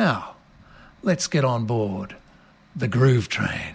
Now, let's get on board the Groove Train.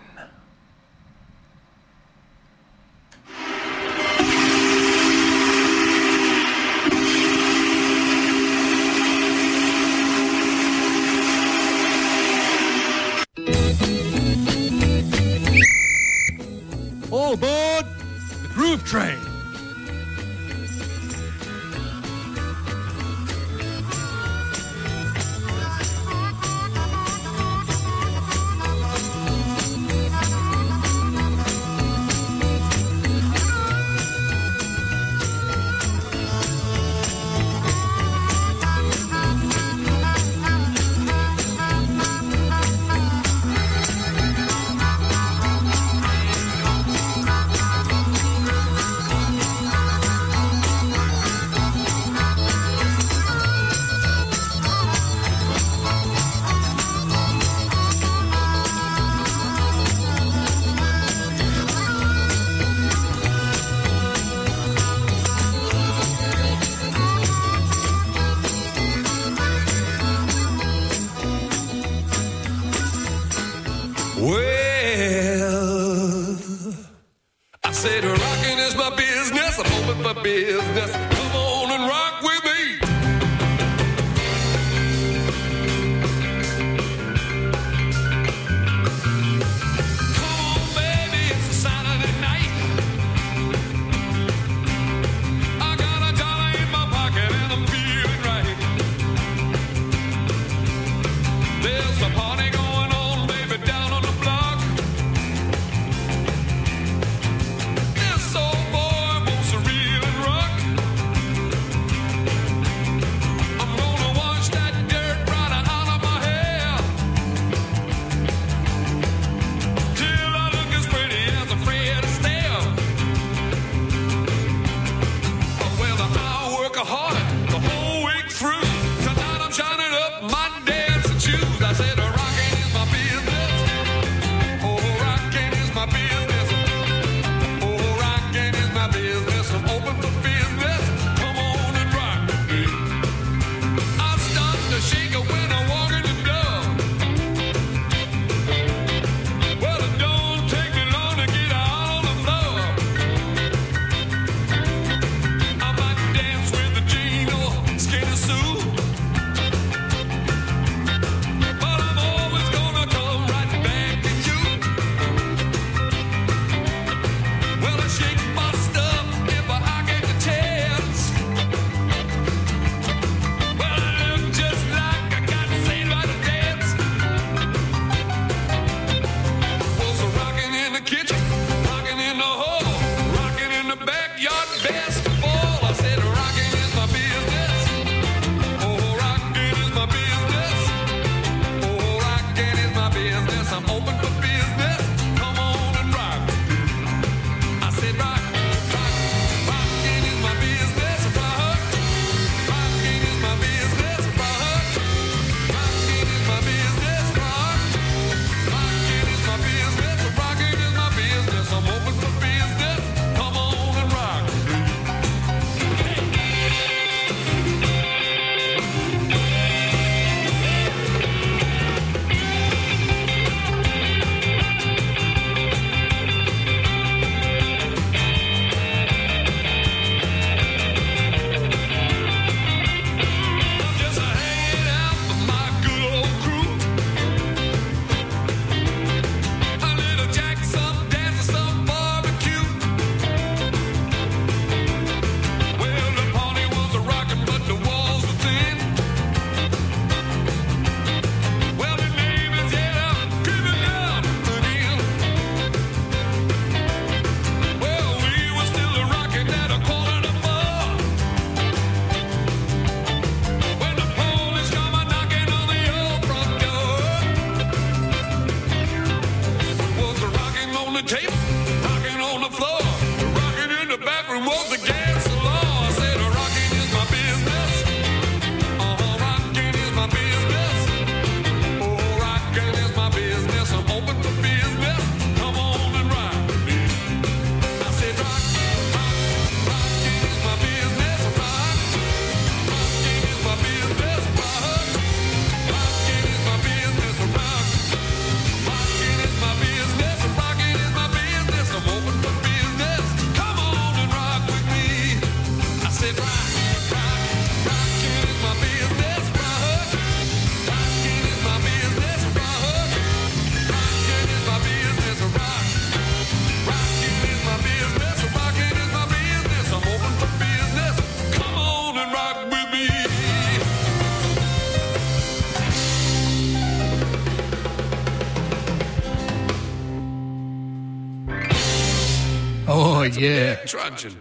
yeah. Trudgeon.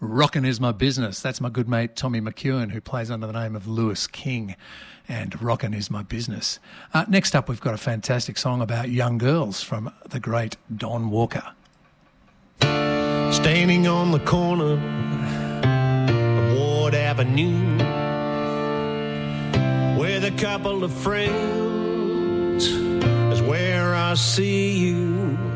Rockin' is my business. That's my good mate Tommy McEwen, who plays under the name of Lewis King. And rockin' is my business. Uh, next up, we've got a fantastic song about young girls from the great Don Walker. Standing on the corner of Ward Avenue with a couple of friends is where I see you.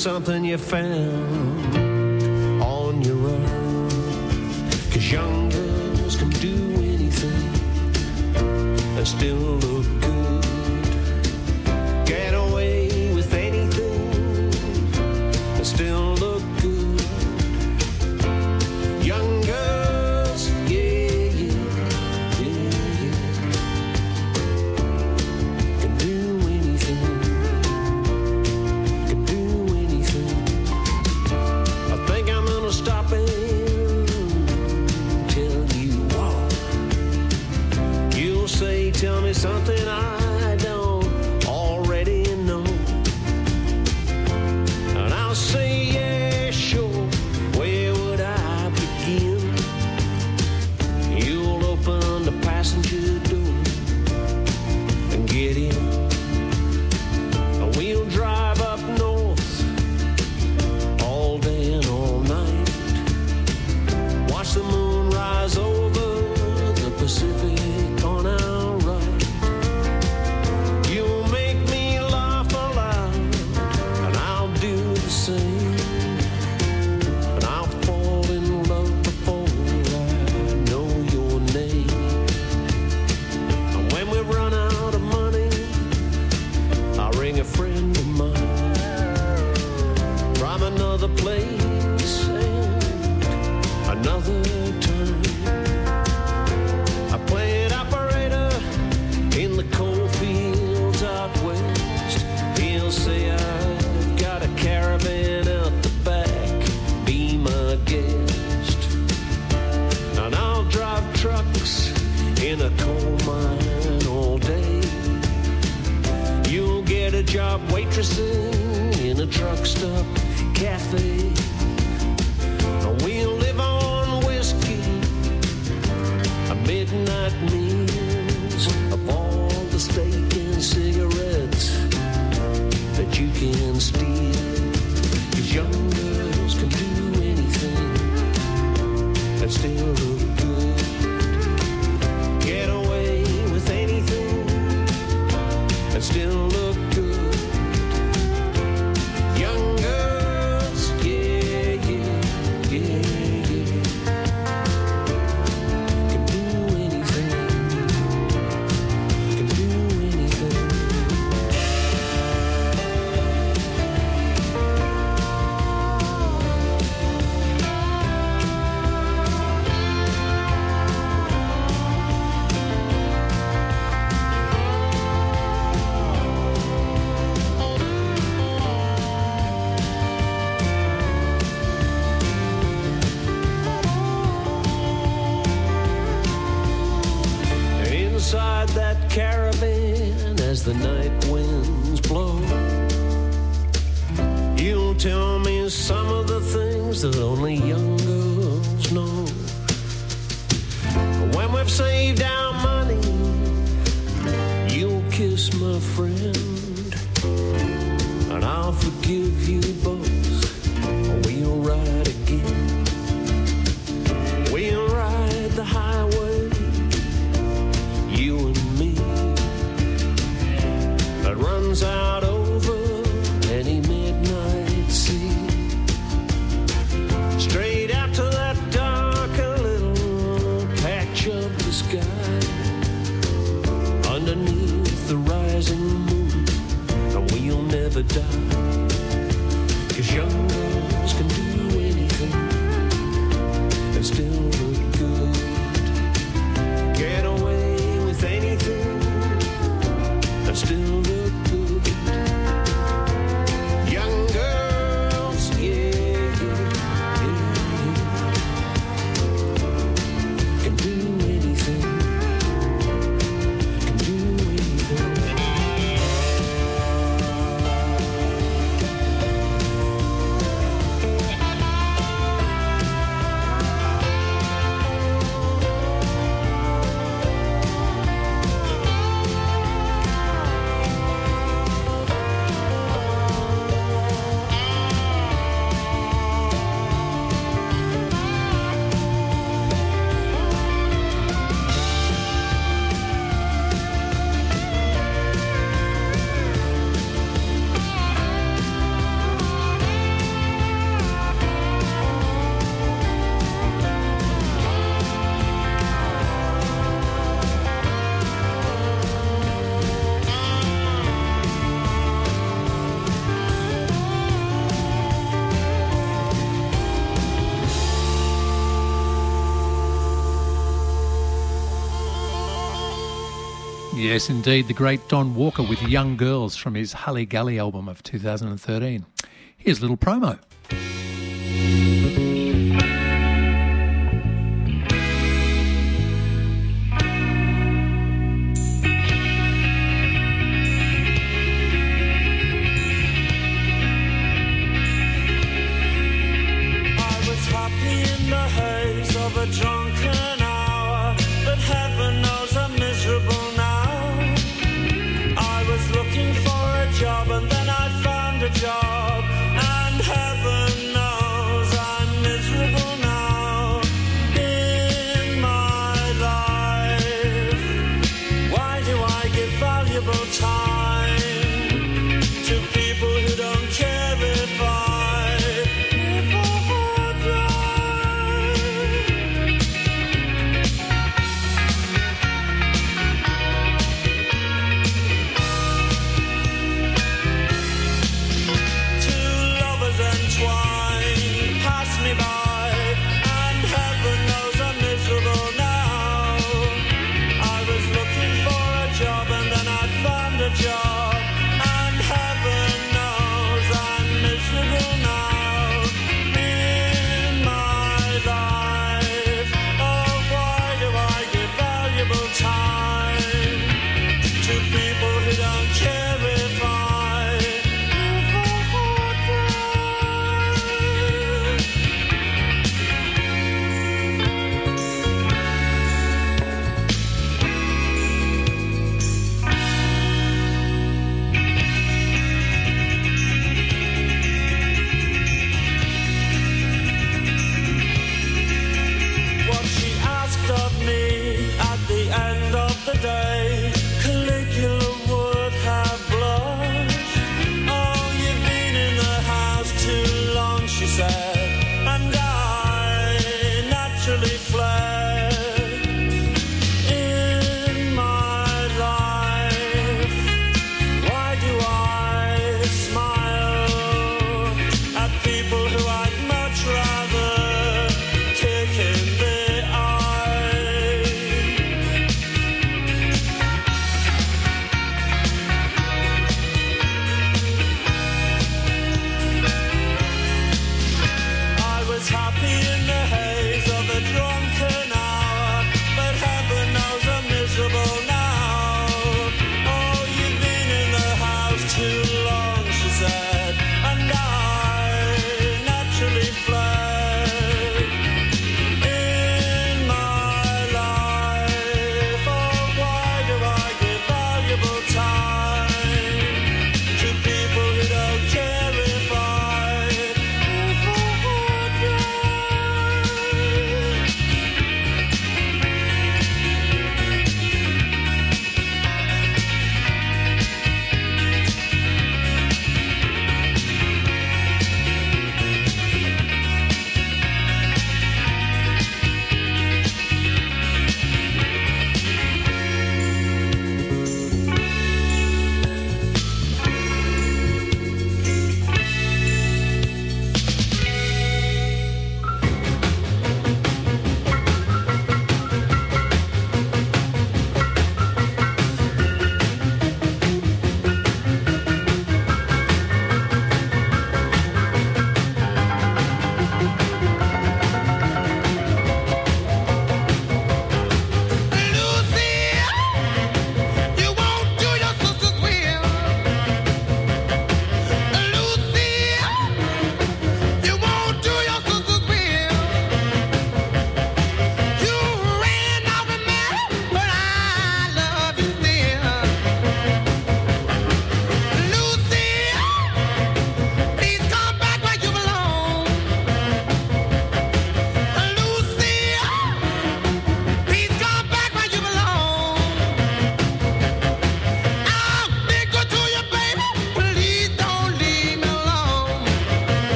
something you found. Yes, indeed, the great Don Walker with Young Girls from his Hully Gully album of 2013. Here's a little promo.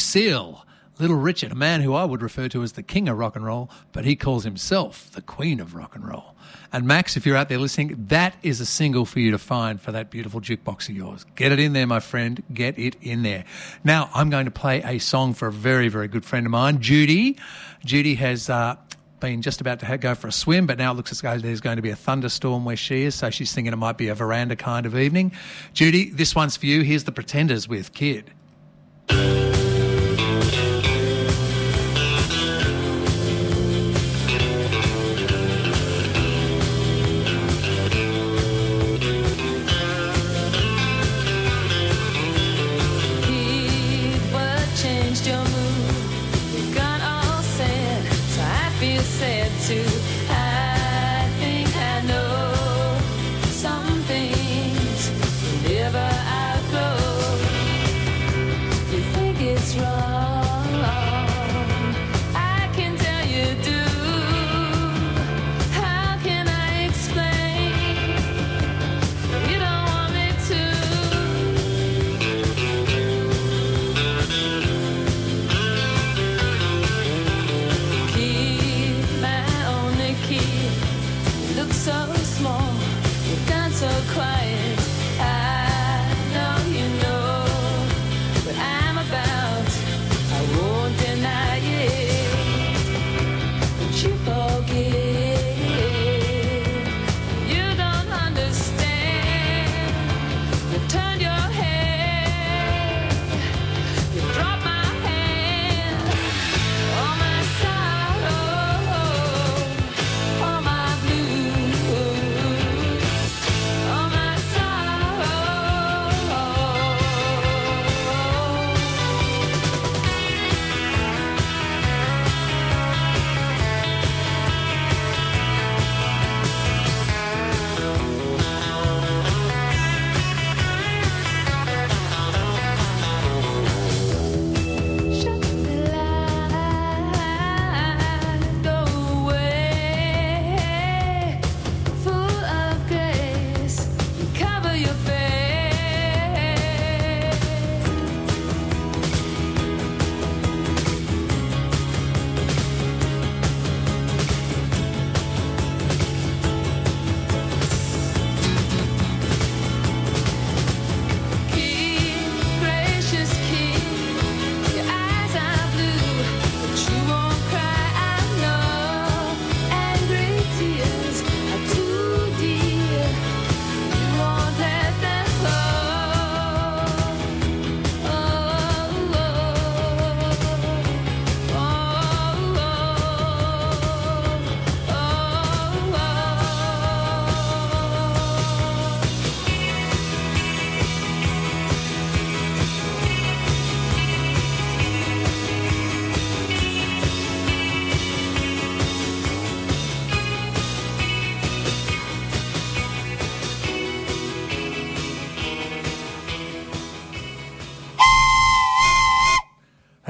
Lucille. Little Richard, a man who I would refer to as the king of rock and roll, but he calls himself the queen of rock and roll. And Max, if you're out there listening, that is a single for you to find for that beautiful jukebox of yours. Get it in there, my friend. Get it in there. Now, I'm going to play a song for a very, very good friend of mine, Judy. Judy has uh, been just about to go for a swim, but now it looks as though there's going to be a thunderstorm where she is, so she's thinking it might be a veranda kind of evening. Judy, this one's for you. Here's the Pretenders with Kid.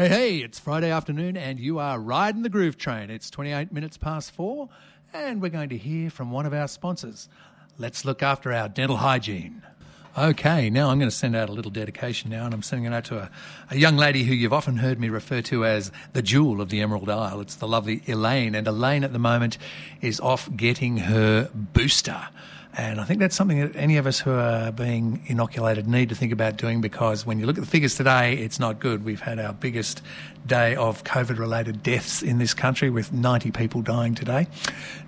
Hey, hey, it's Friday afternoon and you are riding the groove train. It's 28 minutes past four and we're going to hear from one of our sponsors. Let's look after our dental hygiene. Okay, now I'm going to send out a little dedication now, and I'm sending it out to a, a young lady who you've often heard me refer to as the jewel of the Emerald Isle. It's the lovely Elaine, and Elaine at the moment is off getting her booster. And I think that's something that any of us who are being inoculated need to think about doing because when you look at the figures today, it's not good. We've had our biggest day of COVID related deaths in this country with 90 people dying today.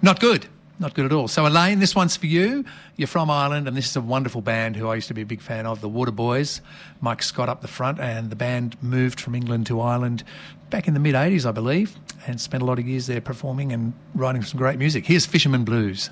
Not good. Not good at all. So, Elaine, this one's for you. You're from Ireland, and this is a wonderful band who I used to be a big fan of, the Waterboys. Mike Scott up the front, and the band moved from England to Ireland back in the mid 80s, I believe, and spent a lot of years there performing and writing some great music. Here's Fisherman Blues.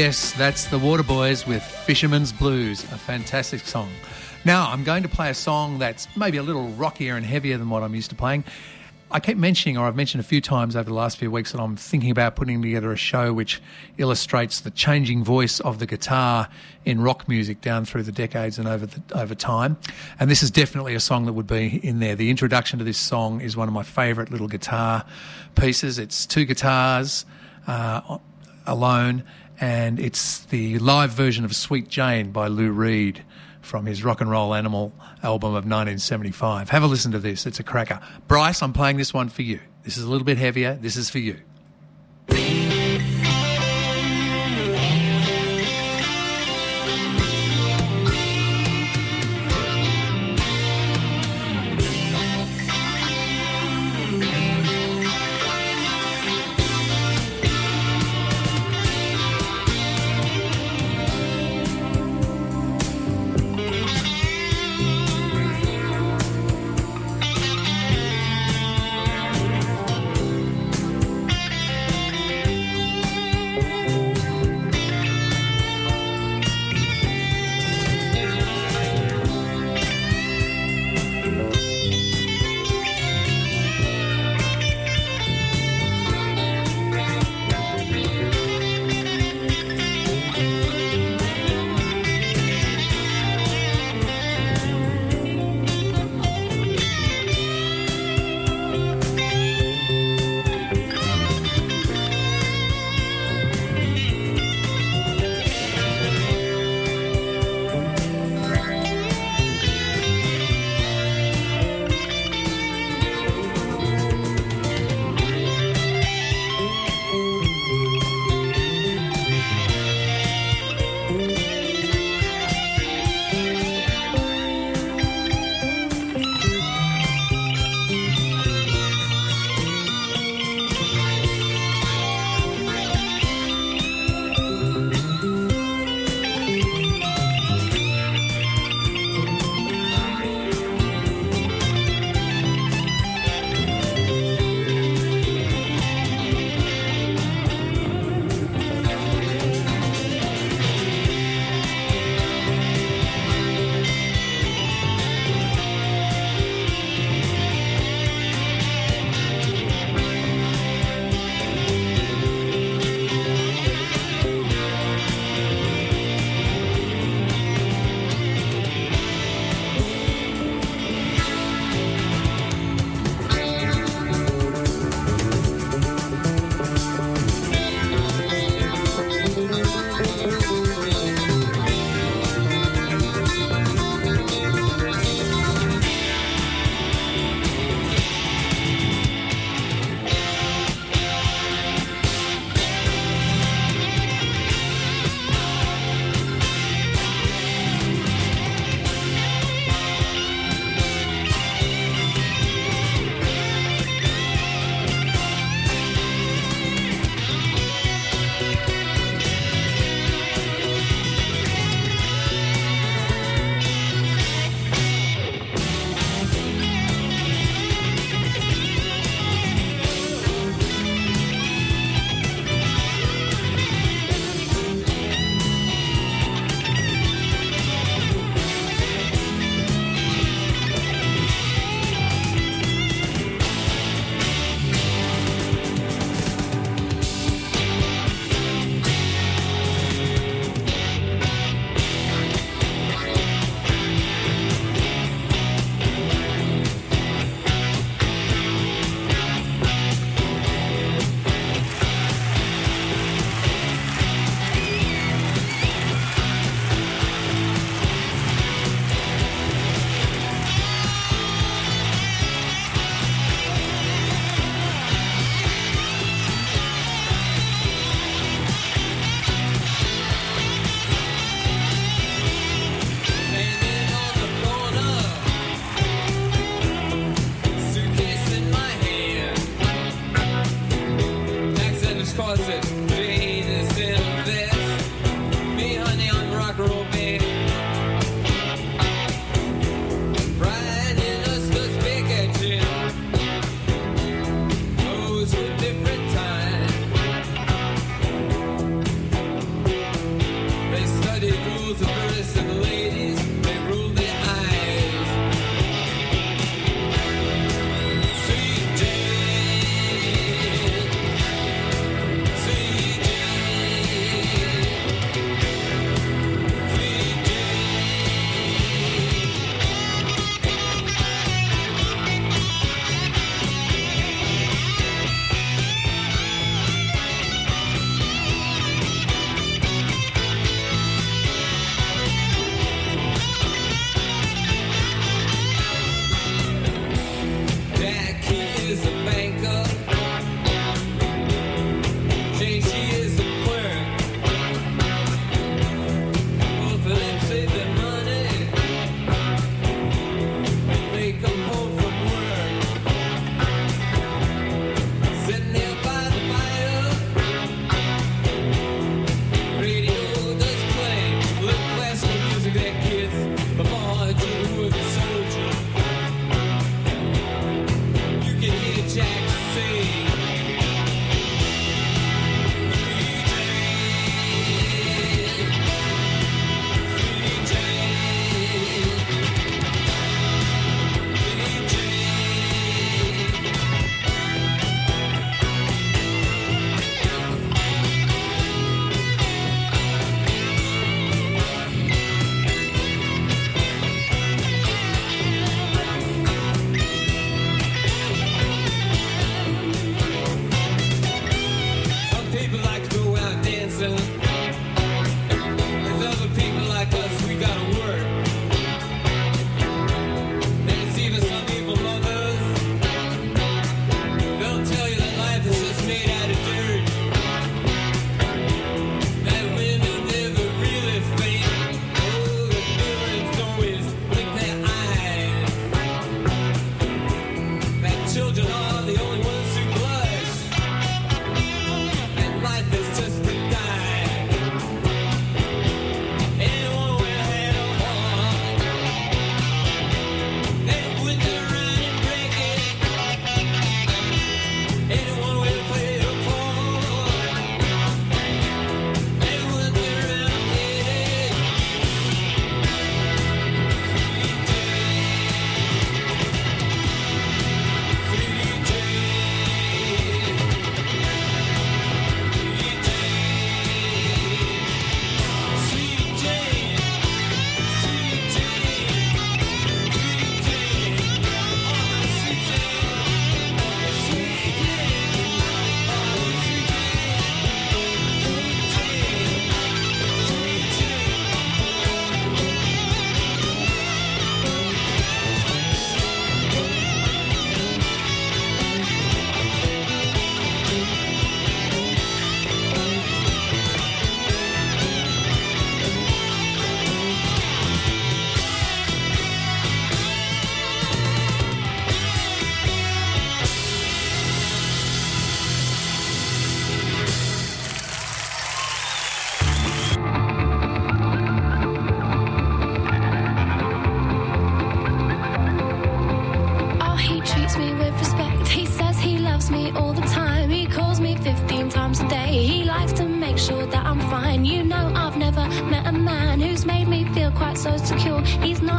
Yes, that's the Waterboys with Fisherman's Blues, a fantastic song. Now, I'm going to play a song that's maybe a little rockier and heavier than what I'm used to playing. I keep mentioning, or I've mentioned a few times over the last few weeks, that I'm thinking about putting together a show which illustrates the changing voice of the guitar in rock music down through the decades and over the, over time. And this is definitely a song that would be in there. The introduction to this song is one of my favourite little guitar pieces. It's two guitars uh, alone, and it's the live version of Sweet Jane by Lou Reed from his Rock and Roll Animal album of 1975. Have a listen to this, it's a cracker. Bryce, I'm playing this one for you. This is a little bit heavier, this is for you.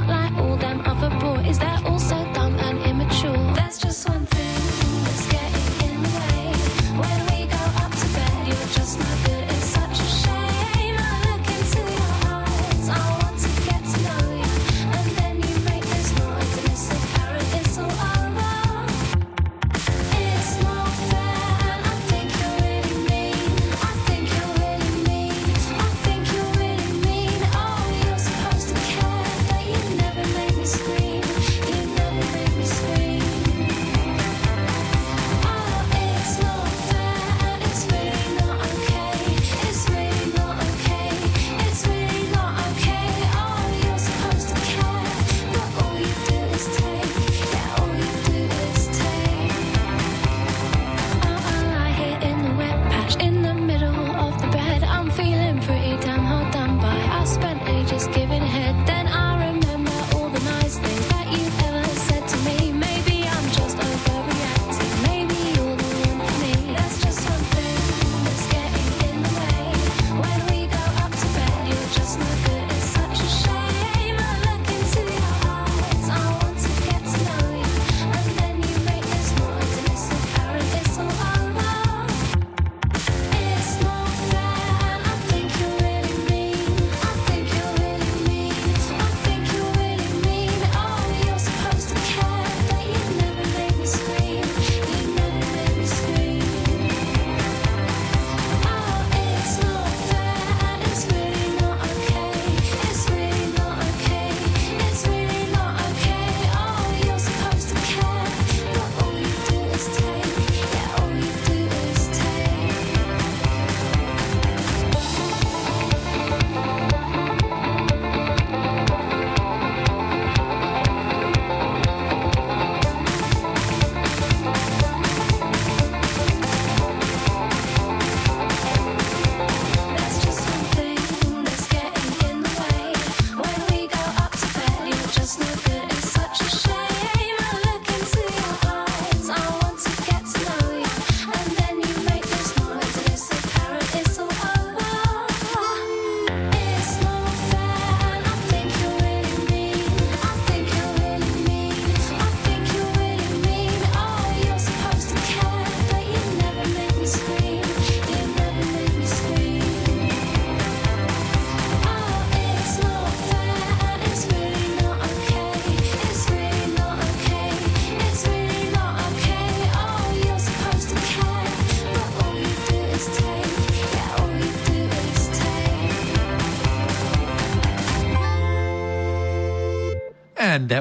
like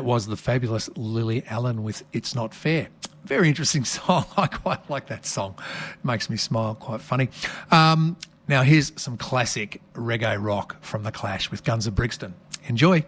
that was the fabulous Lily Allen with It's Not Fair. Very interesting song. I quite like that song. It makes me smile, quite funny. Um, now, here's some classic reggae rock from The Clash with Guns of Brixton. Enjoy.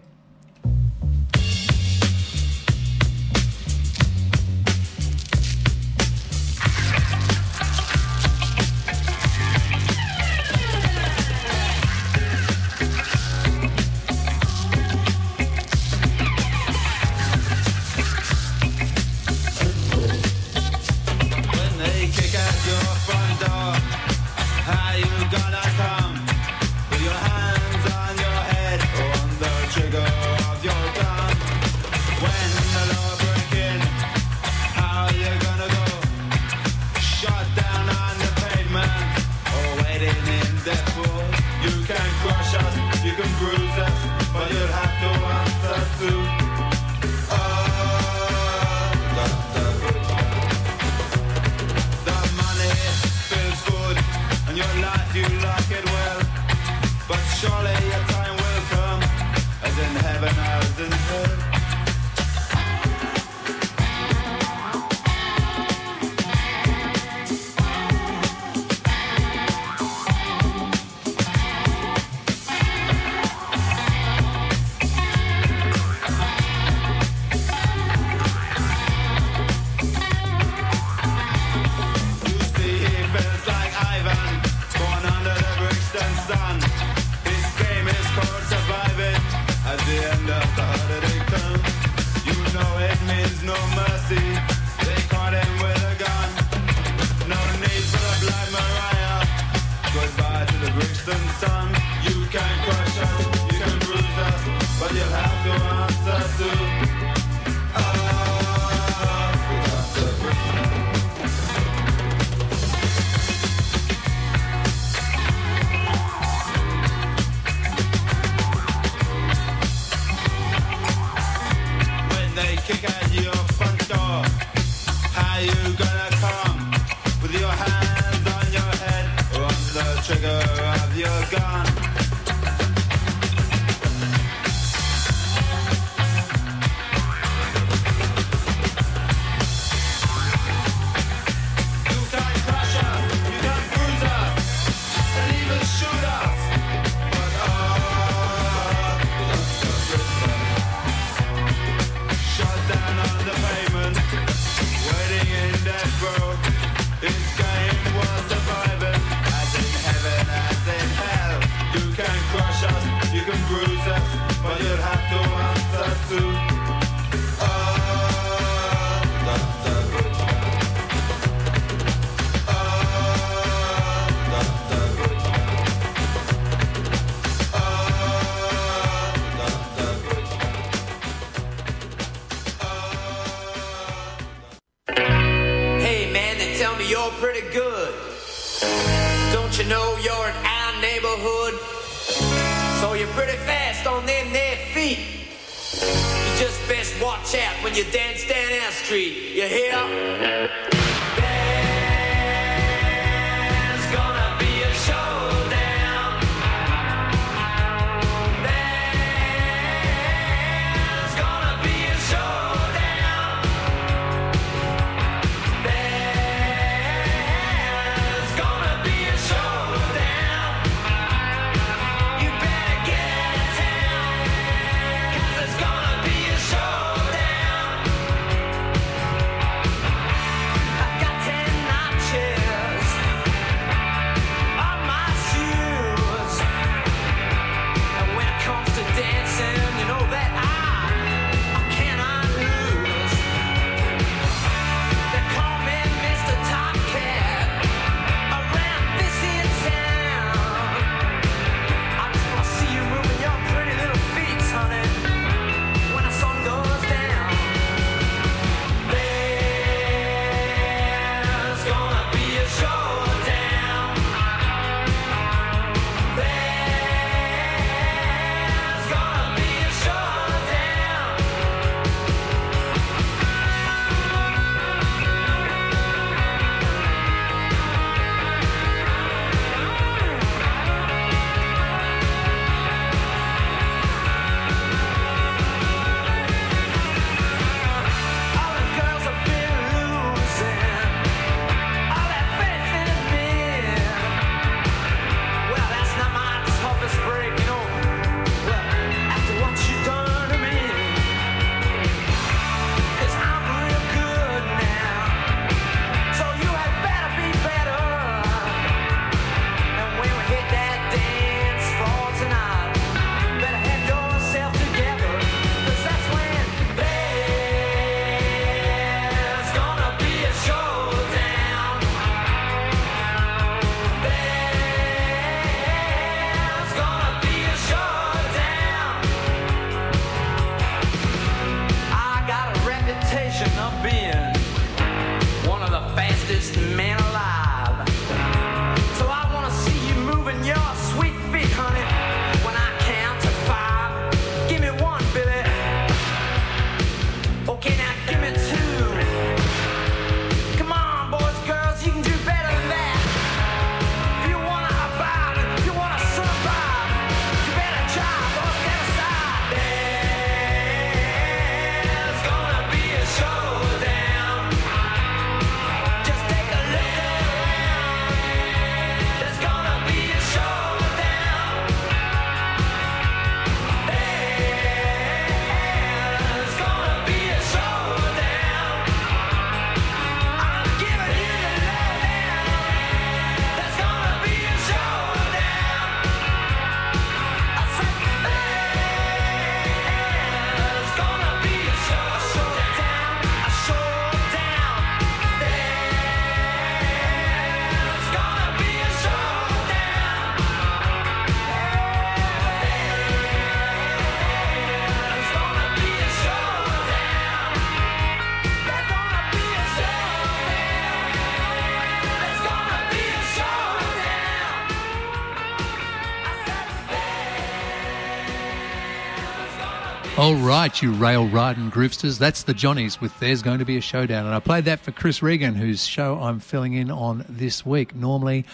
All right, you rail riding groovesters. That's the Johnnies with There's Going to Be a Showdown. And I played that for Chris Regan, whose show I'm filling in on this week. Normally,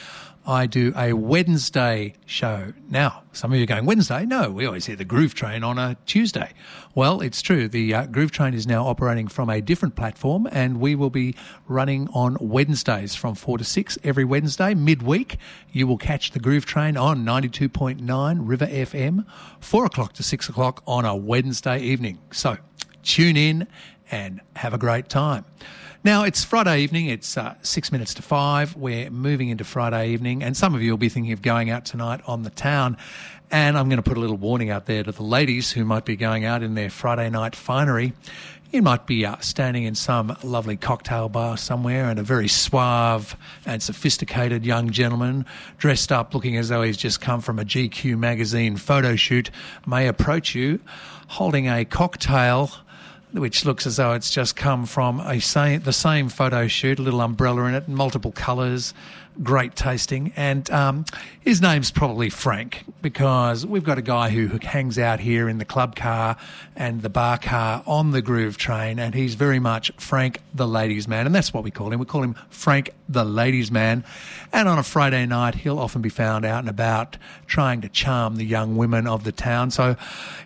I do a Wednesday show. Now, some of you are going, Wednesday? No, we always hear the Groove Train on a Tuesday. Well, it's true. The uh, Groove Train is now operating from a different platform, and we will be running on Wednesdays from 4 to 6 every Wednesday. Midweek, you will catch the Groove Train on 92.9 River FM, 4 o'clock to 6 o'clock on a Wednesday evening. So tune in and have a great time. Now, it's Friday evening. It's uh, six minutes to five. We're moving into Friday evening, and some of you will be thinking of going out tonight on the town. And I'm going to put a little warning out there to the ladies who might be going out in their Friday night finery. You might be uh, standing in some lovely cocktail bar somewhere, and a very suave and sophisticated young gentleman, dressed up looking as though he's just come from a GQ magazine photo shoot, may approach you holding a cocktail which looks as though it's just come from a same, the same photo shoot, a little umbrella in it, multiple colours, great tasting. And um, his name's probably Frank because we've got a guy who, hangs out here in the club car and the bar car on the groove train, and he's very much Frank the ladies' man. And that's what we call him. We call him Frank the ladies' man. And on a Friday night, he'll often be found out and about trying to charm the young women of the town. So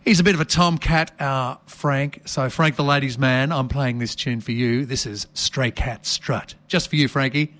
he's a bit of a tomcat, uh, Frank. So, Frank the ladies' man, I'm playing this tune for you. This is Stray Cat Strut. Just for you, Frankie.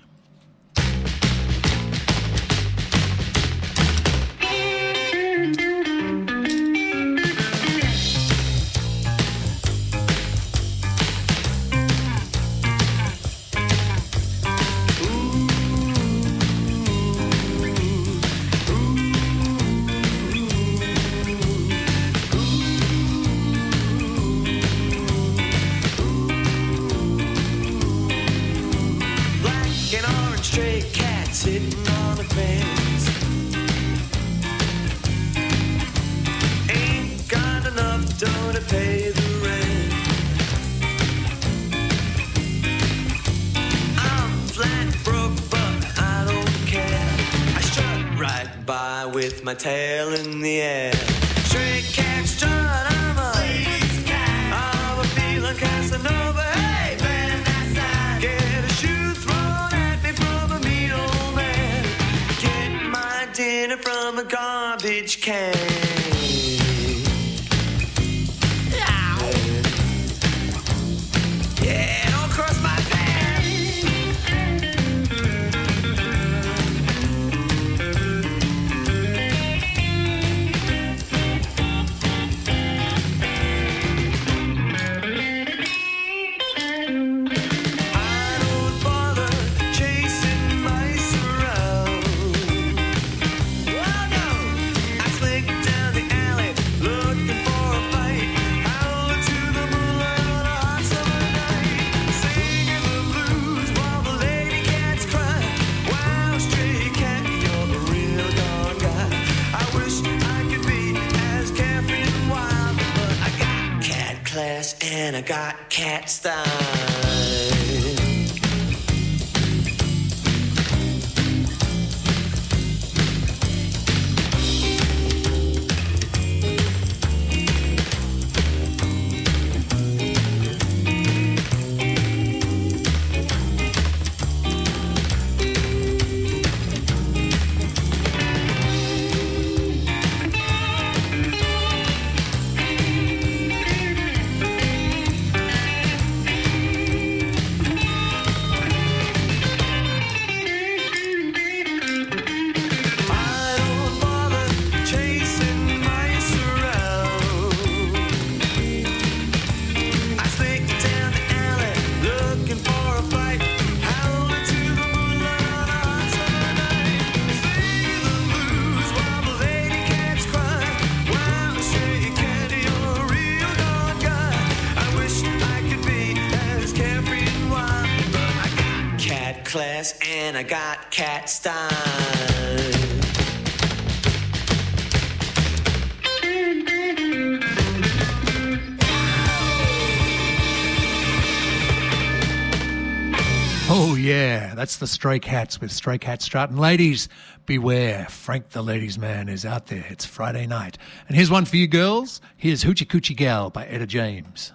That's the Stray Cats with Stray Cat Stratton. Ladies, beware. Frank the Ladies Man is out there. It's Friday night. And here's one for you girls. Here's Hoochie Coochie Gal by Etta James.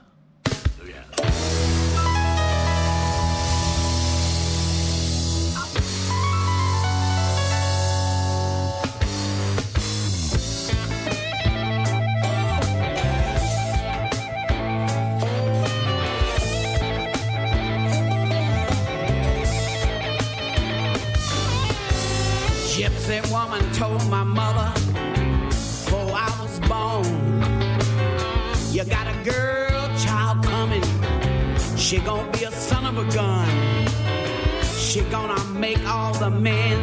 told my mother before I was born. You got a girl child coming. She gonna be a son of a gun. She gonna make all the men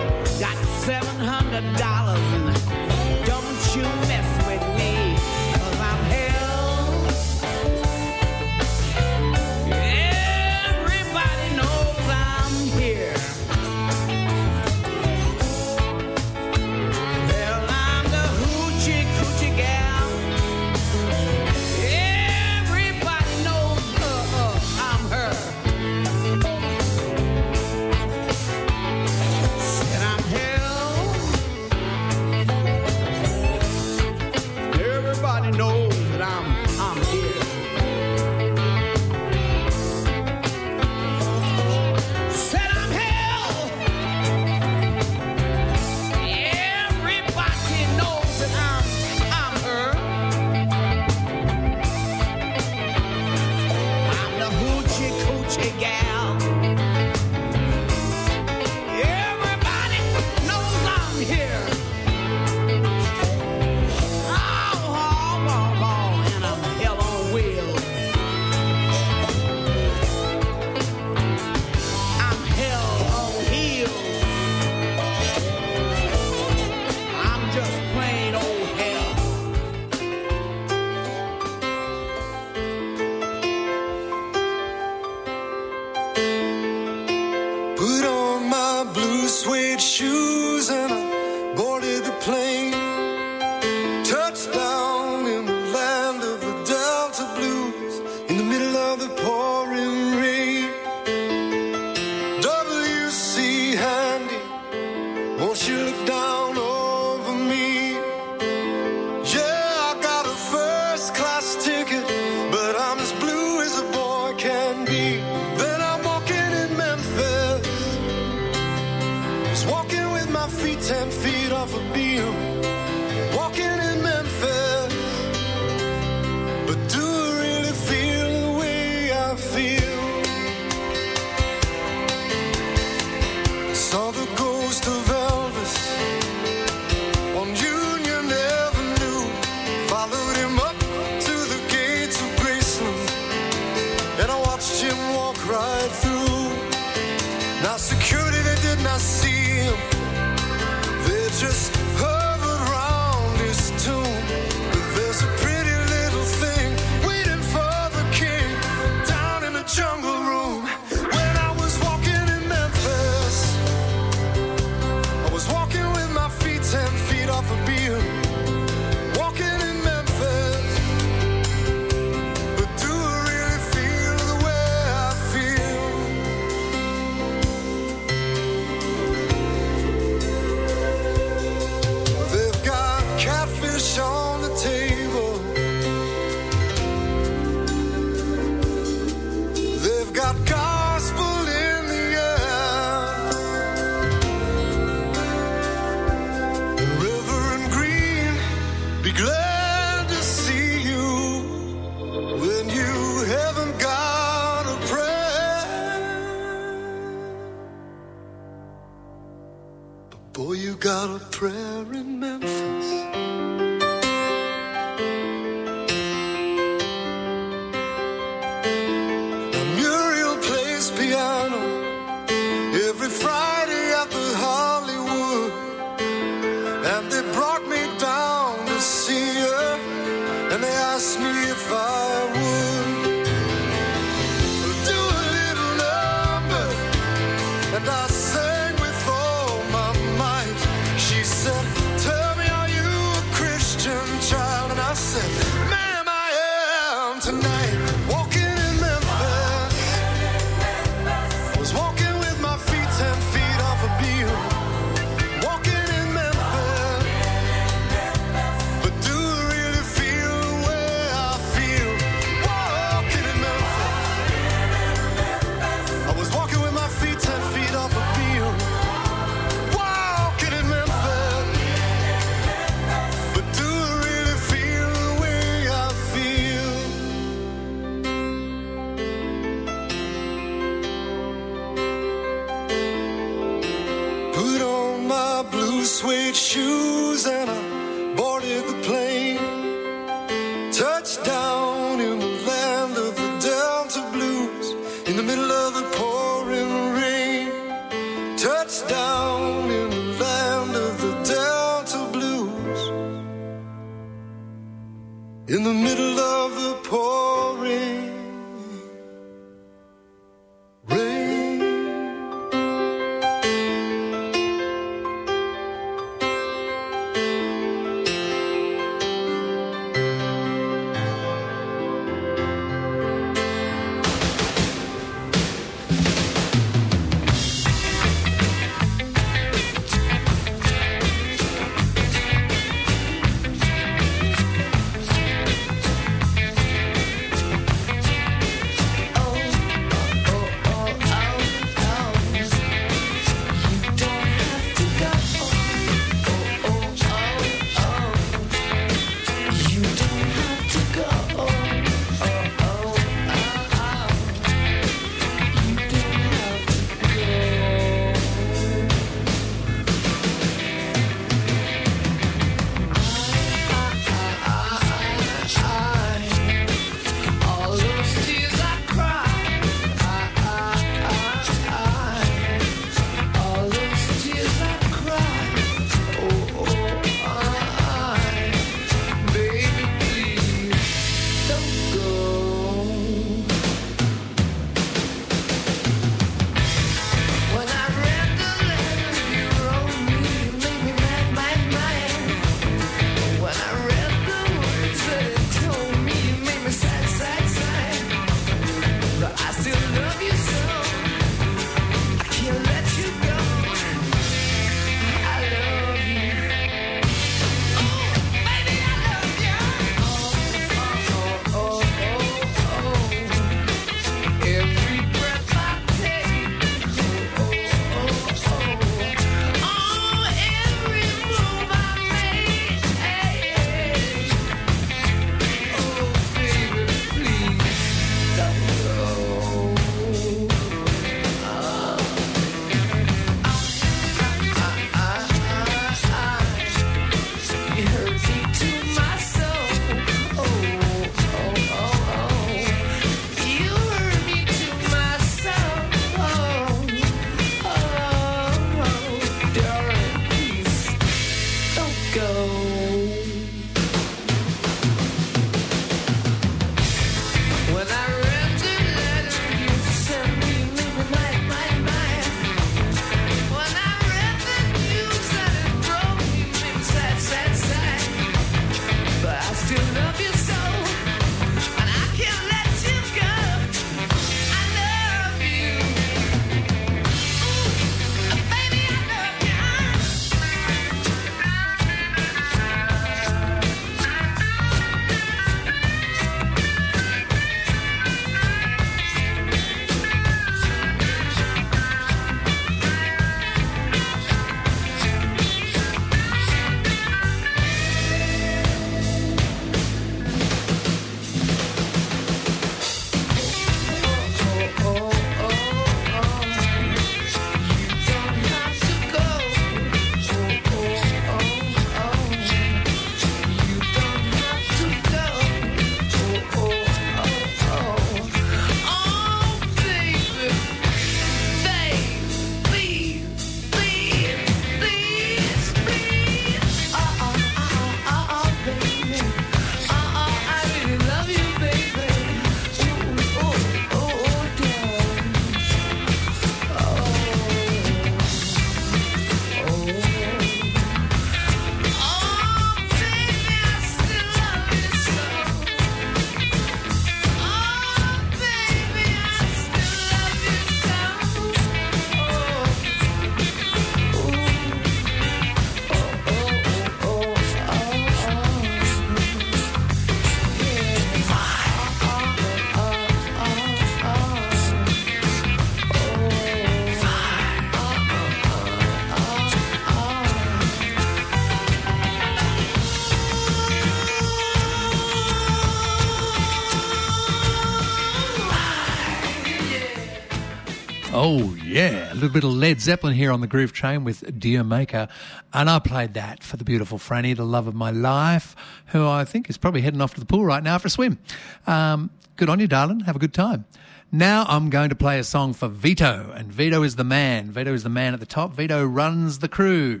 Oh, yeah. A little bit of Led Zeppelin here on the Groove Train with Dear Maker. And I played that for the beautiful Franny, the love of my life, who I think is probably heading off to the pool right now for a swim. Um, good on you, darling. Have a good time. Now I'm going to play a song for Vito. And Vito is the man. Vito is the man at the top. Vito runs the crew.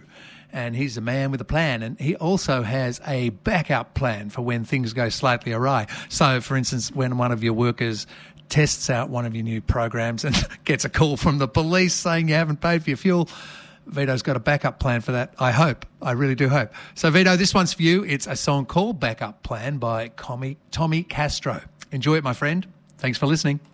And he's a man with a plan. And he also has a backup plan for when things go slightly awry. So, for instance, when one of your workers tests out one of your new programs and gets a call from the police saying you haven't paid for your fuel. Vito's got a backup plan for that. I hope. I really do hope. So, Vito, this one's for you. It's a song called Backup Plan by Tommy, Castro. Enjoy it, my friend. Thanks for listening.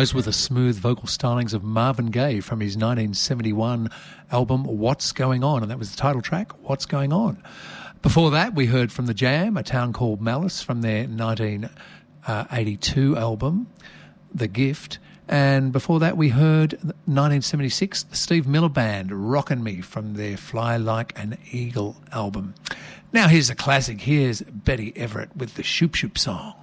Those were the smooth vocal stylings of Marvin Gaye from his 1971 album What's Going On, and that was the title track, What's Going On. Before that, we heard from The Jam, a town called Malice, from their 1982 album, The Gift. And before that, we heard 1976, the Steve Miller Band, Rockin' Me, from their Fly Like an Eagle album. Now, here's a classic. Here's Betty Everett with the Shoop Shoop song.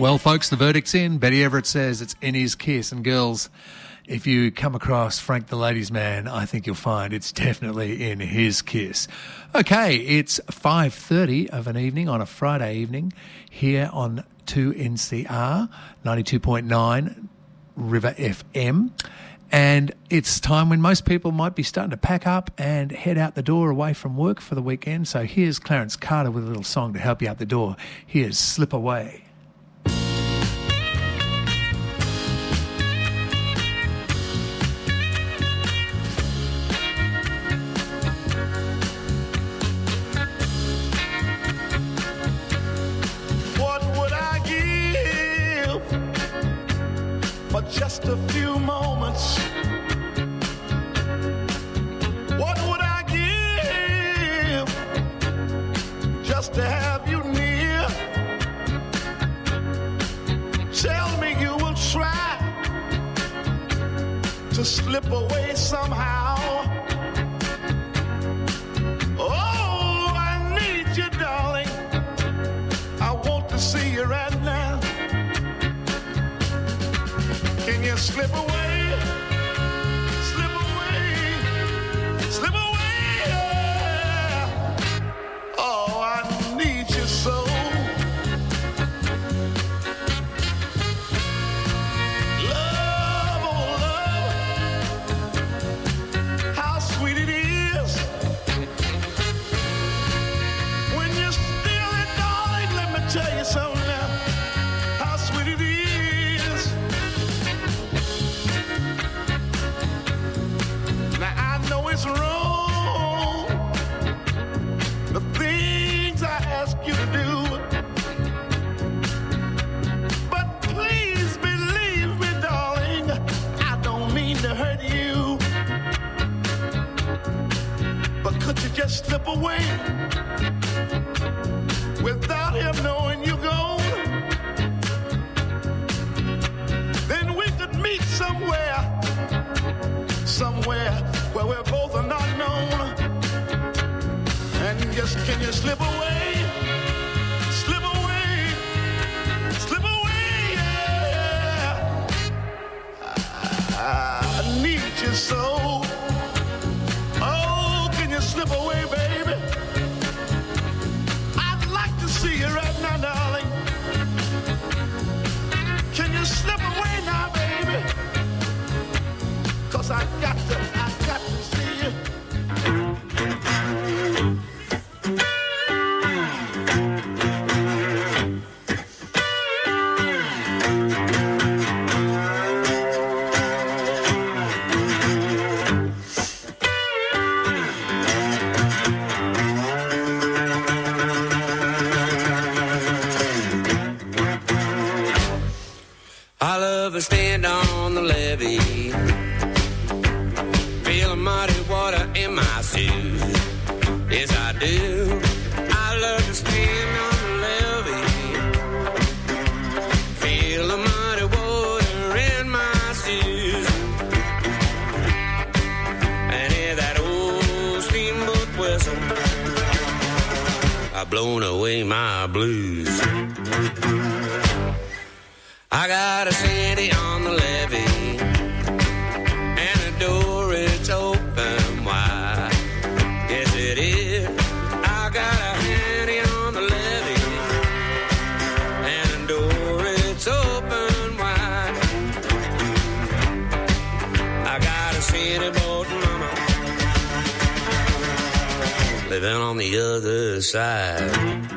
Well, folks, the verdict's in. Betty Everett says it's in his kiss. And girls, if you come across Frank the Ladies Man, I think you'll find it's definitely in his kiss. Okay, it's 5.30 of an evening on a Friday evening here on 2NCR 92.9 River FM. And it's time when most people might be starting to pack up and head out the door away from work for the weekend. So here's Clarence Carter with a little song to help you out the door. Here's Slip Away. Blown away my blues. I got a city on the left. the other side.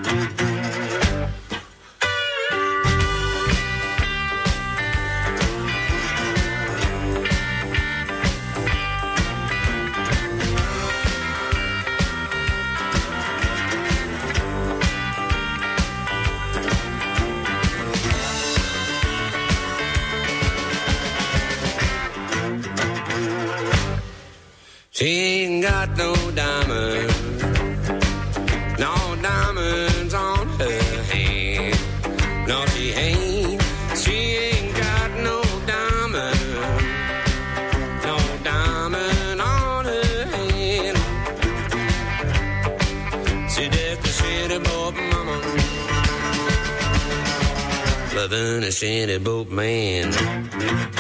driving a shanty boat man.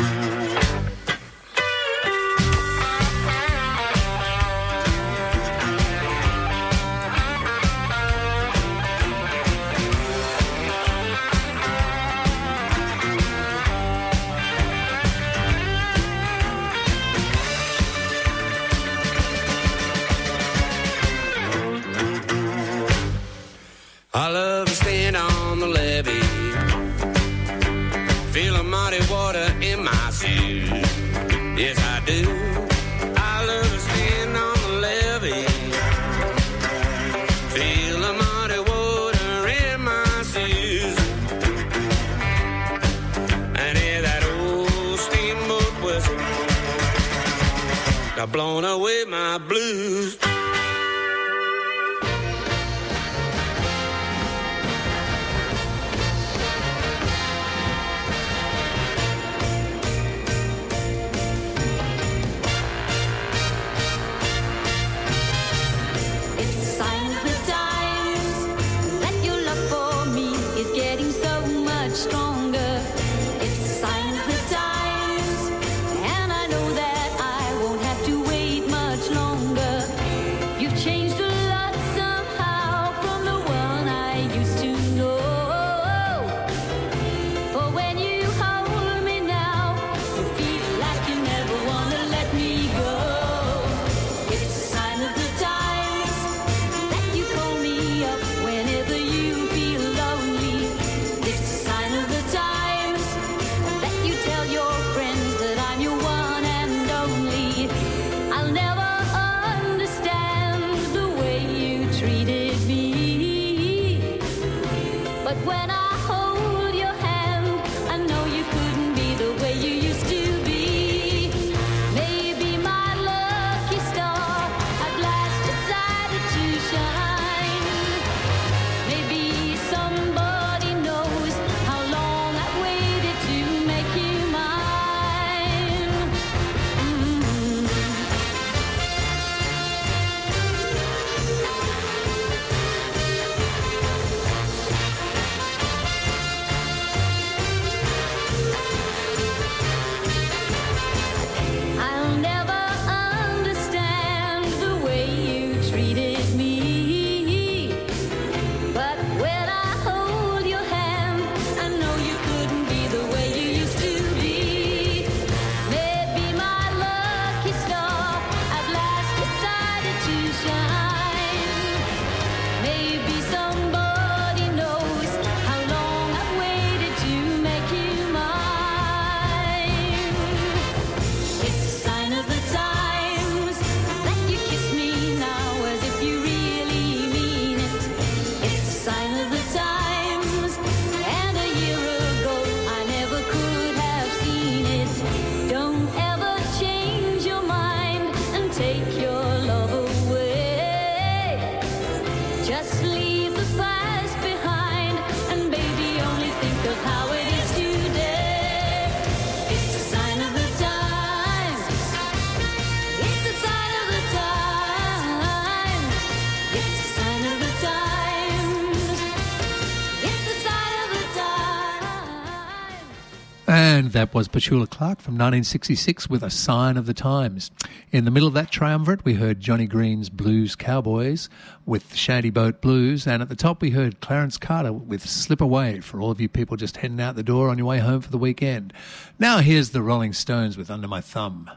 that was Petula Clark from 1966 with A Sign of the Times. In the middle of that triumvirate, we heard Johnny Green's Blues Cowboys with Shanty Boat Blues, and at the top, we heard Clarence Carter with Slip Away for all of you people just heading out the door on your way home for the weekend. Now, here's the Rolling Stones with Under My Thumb.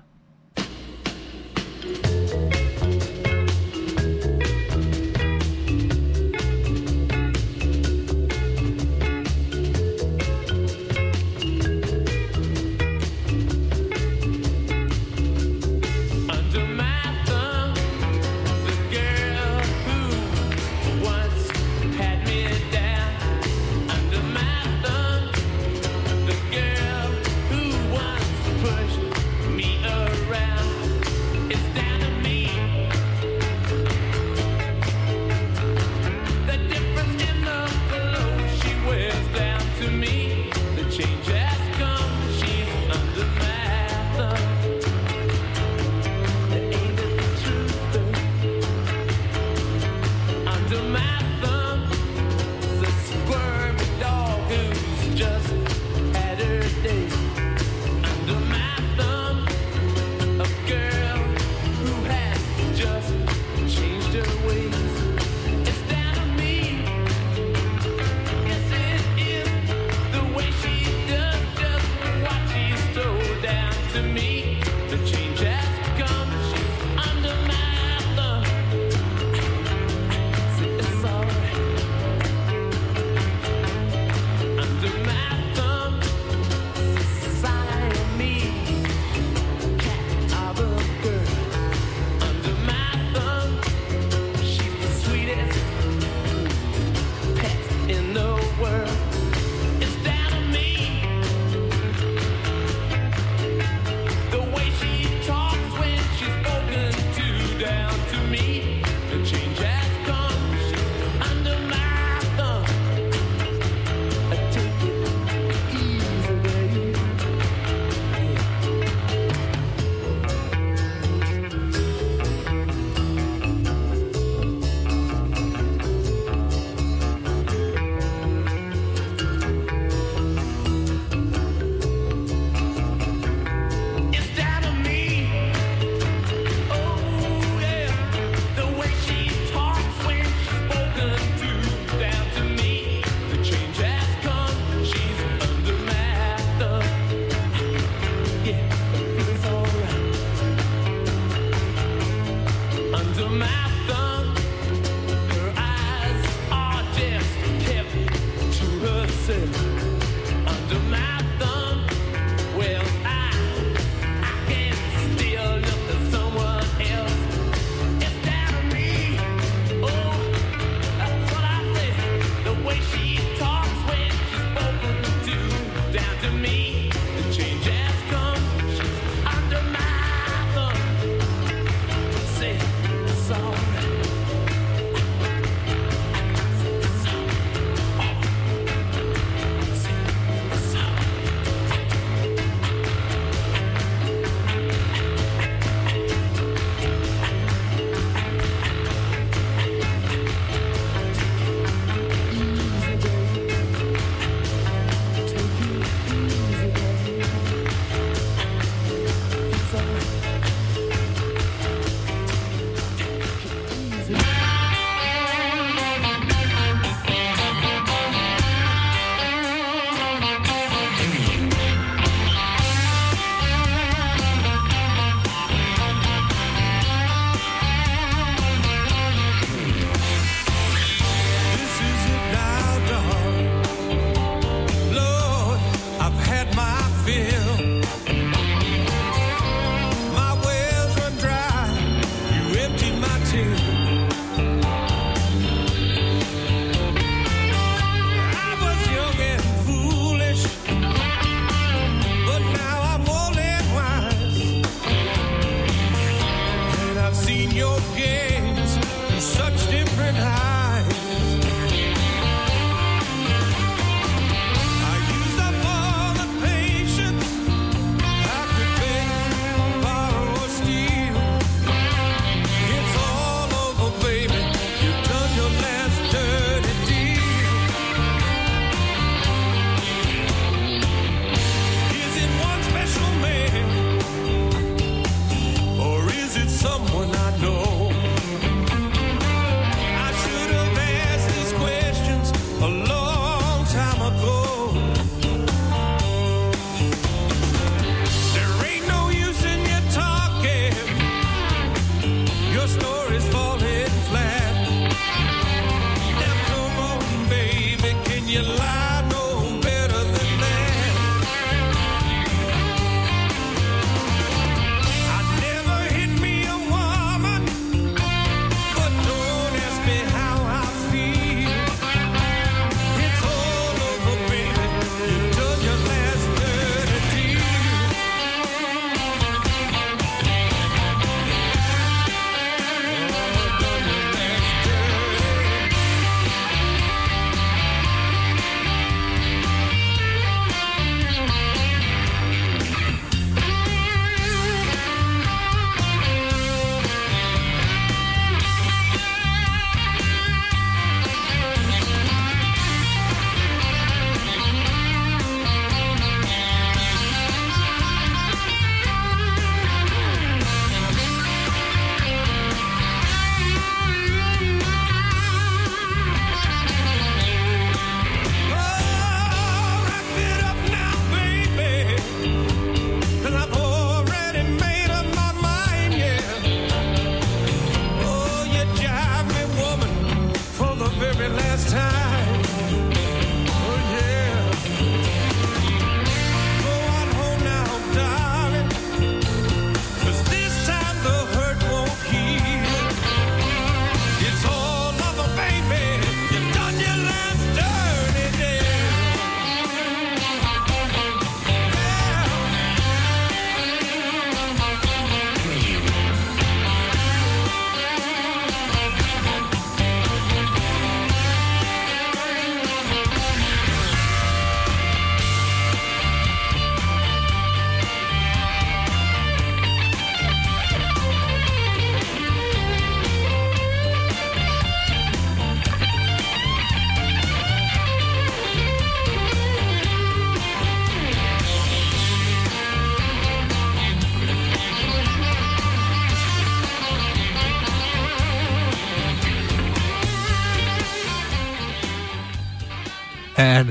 you lie?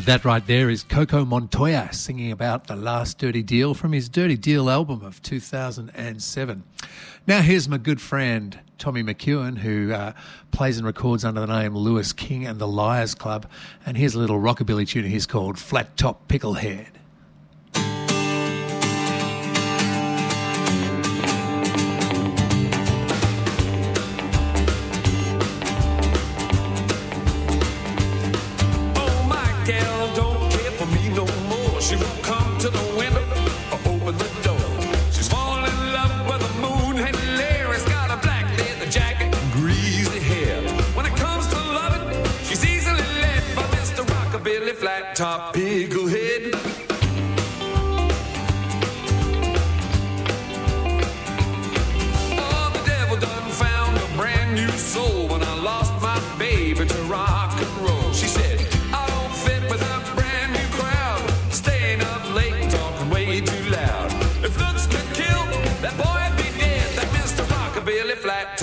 that right there is Coco Montoya singing about the last Dirty Deal from his Dirty Deal album of 2007. Now, here's my good friend Tommy McEwen, who uh, plays and records under the name Lewis King and the Liars Club. And here's a little rockabilly tune he's called Flat Top Picklehead.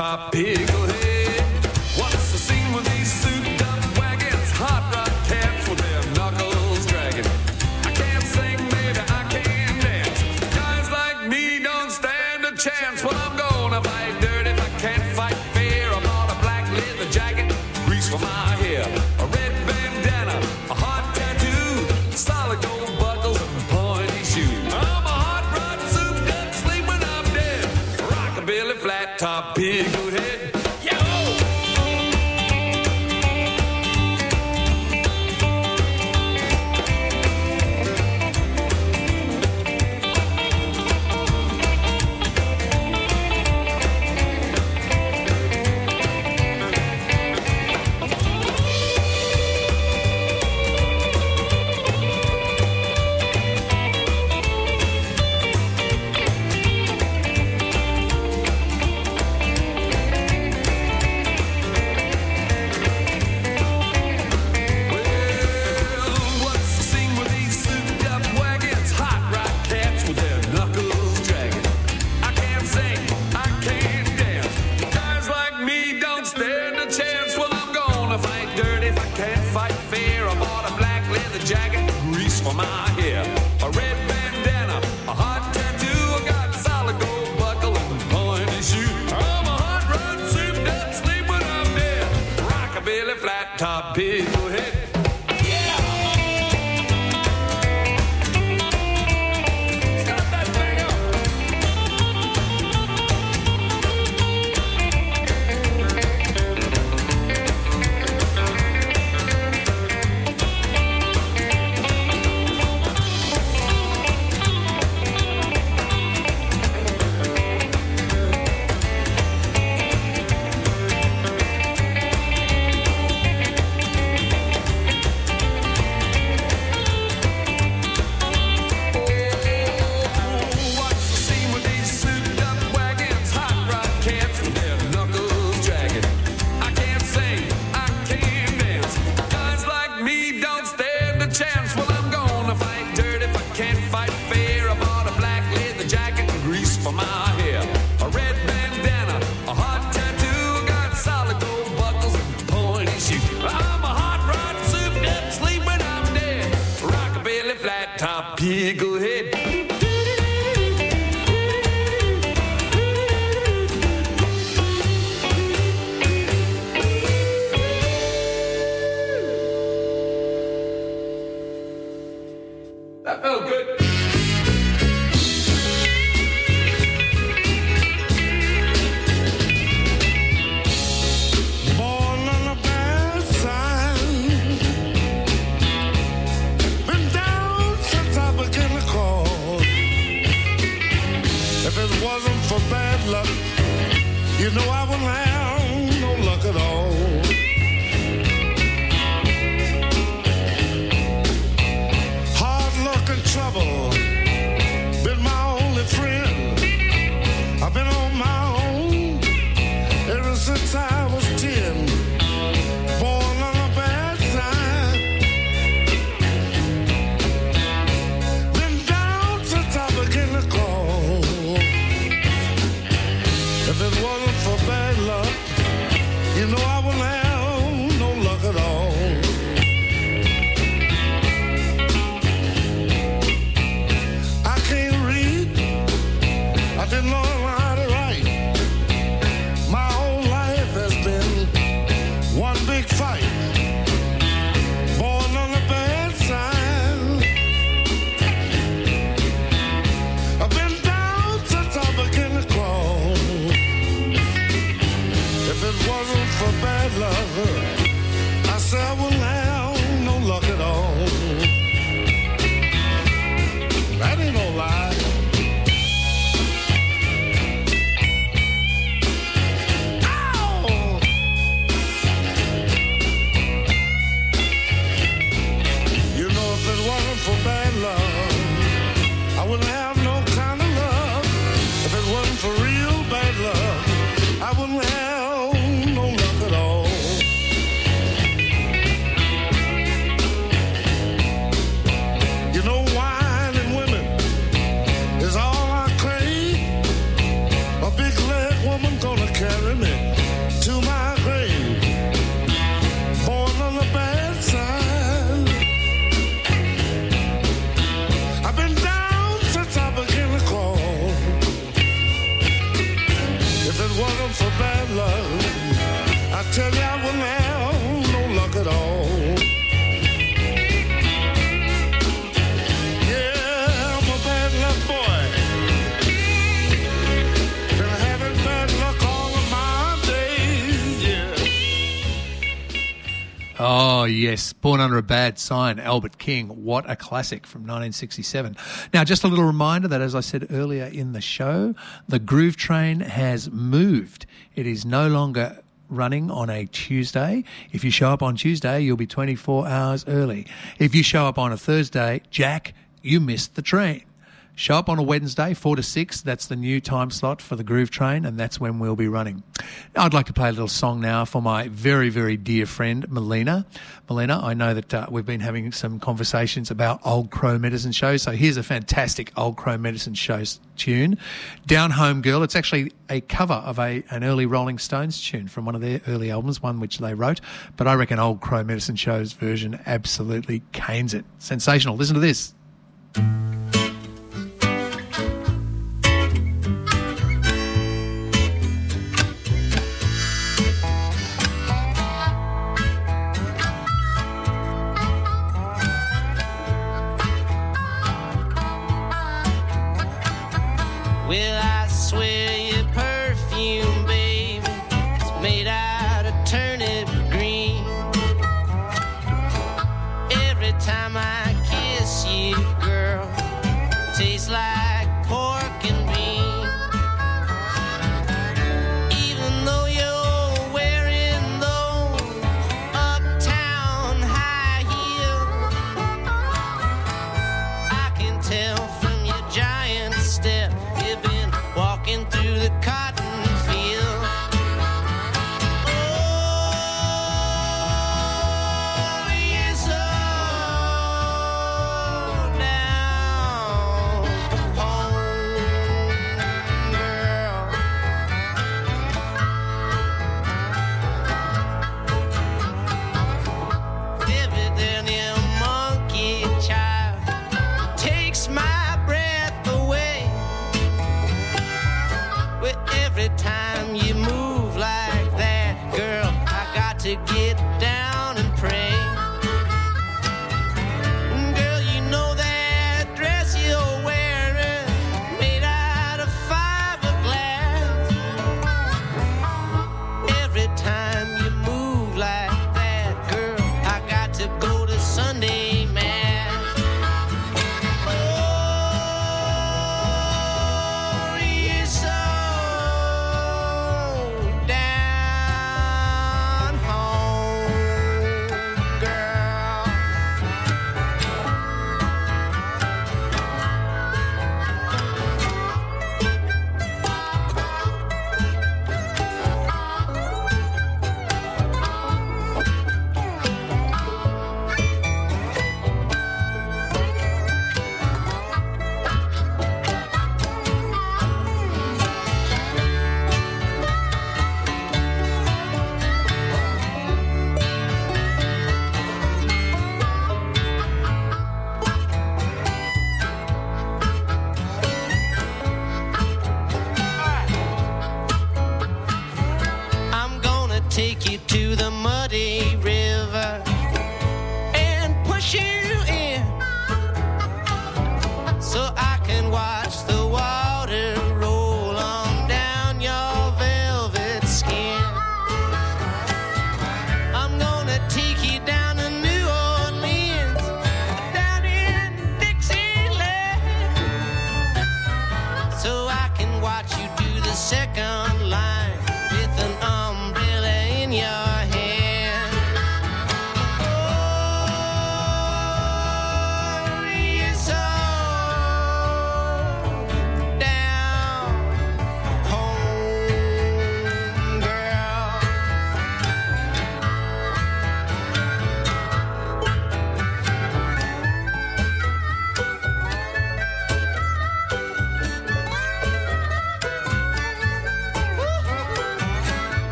top. Go ahead. Yes. Born Under a Bad Sign, Albert King. What a classic from 1967. Now, just a little reminder that, as I said earlier in the show, the Groove Train has moved. It is no longer running on a Tuesday. If you show up on Tuesday, you'll be 24 hours early. If you show up on a Thursday, Jack, you missed the train. Show up on a Wednesday, 4 to 6. That's the new time slot for the Groove Train, and that's when we'll be running. I'd like to play a little song now for my very, very dear friend, Melina. Melina, I know that uh, we've been having some conversations about Old Crow Medicine shows, so here's a fantastic Old Crow Medicine shows tune. Down Home Girl. It's actually a cover of a an early Rolling Stones tune from one of their early albums, one which they wrote, but I reckon Old Crow Medicine show's version absolutely canes it. Sensational. Listen to this.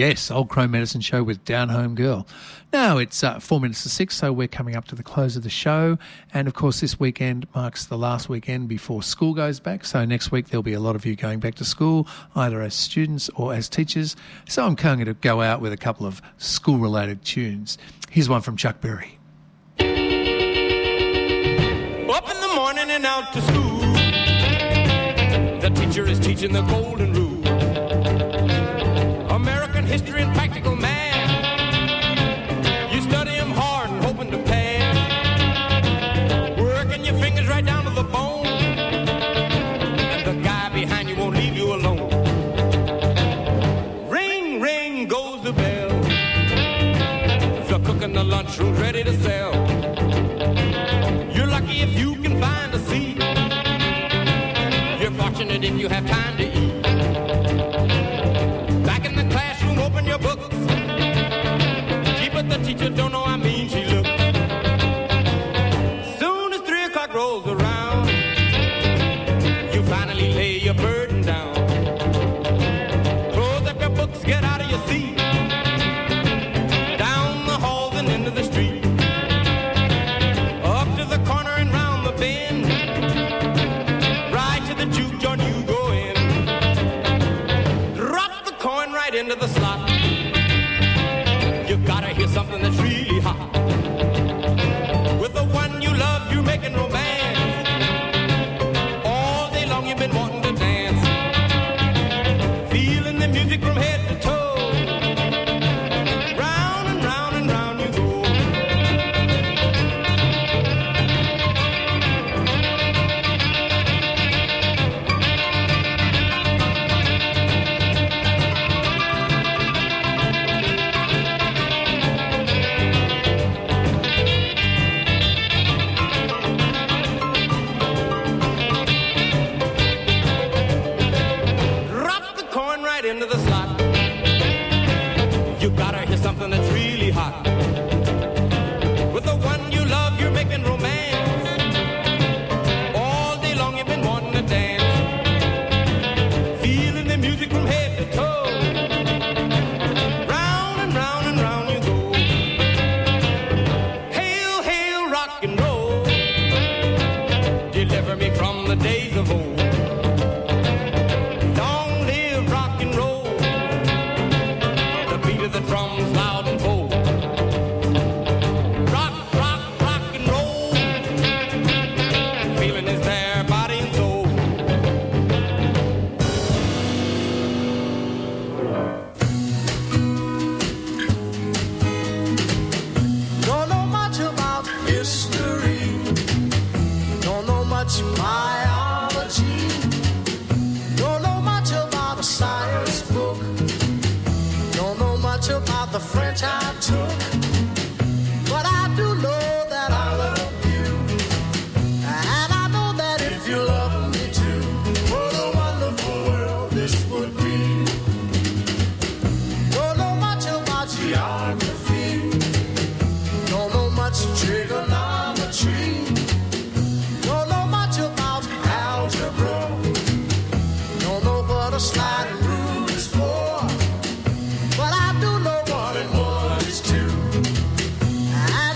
yes, Old Crow Medicine Show with Down Home Girl. Now it's uh, four minutes to six, so we're coming up to the close of the show. And of course, this weekend marks the last weekend before school goes back. So next week, there'll be a lot of you going back to school, either as students or as teachers. So I'm going to go out with a couple of school related tunes. Here's one from Chuck Berry. Up in the morning and out to school. The teacher is teaching the golden rule.